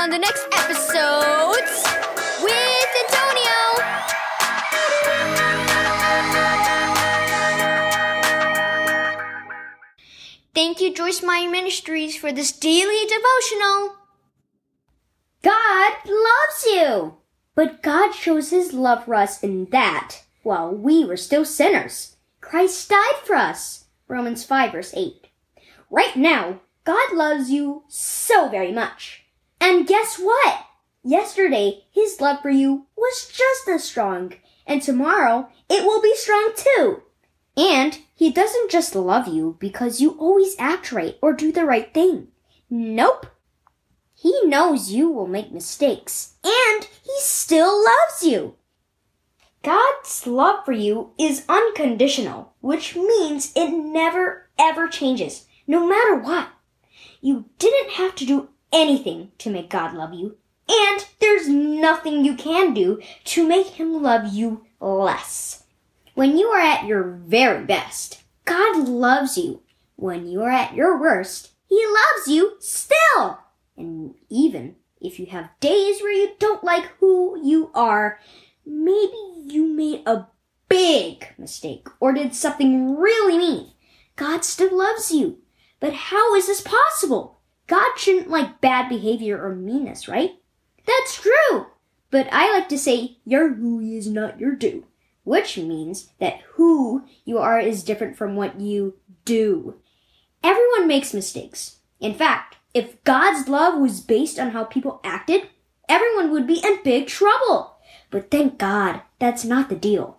on the next episode with Antonio. Thank you, Joyce Meyer Ministries, for this daily devotional. God loves you! But God shows his love for us in that, while we were still sinners, Christ died for us. Romans 5 verse 8. Right now, God loves you so very much. And guess what? Yesterday, his love for you was just as strong, and tomorrow it will be strong too. And he doesn't just love you because you always act right or do the right thing. Nope. He knows you will make mistakes, and he still loves you. God's love for you is unconditional, which means it never ever changes, no matter what. You didn't have to do anything to make God love you, and there's nothing you can do to make him love you less. When you are at your very best, God loves you. When you are at your worst, he loves you still. And even if you have days where you don't like who you are, maybe you made a big mistake or did something really mean, God still loves you. But how is this possible? God shouldn't like bad behavior or meanness, right? That's true. But I like to say, your who is not your do, which means that who you are is different from what you do. Everyone makes mistakes. In fact, if God's love was based on how people acted, everyone would be in big trouble. But thank God, that's not the deal.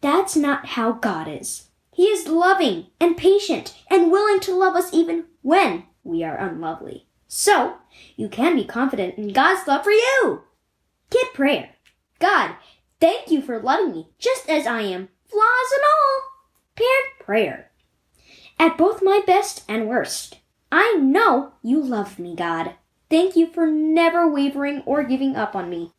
That's not how God is. He is loving and patient and willing to love us even when we are unlovely. So, you can be confident in God's love for you. Get prayer. God, thank you for loving me just as I am, flaws and all. Parent prayer. At both my best and worst, I know you love me, God. Thank you for never wavering or giving up on me.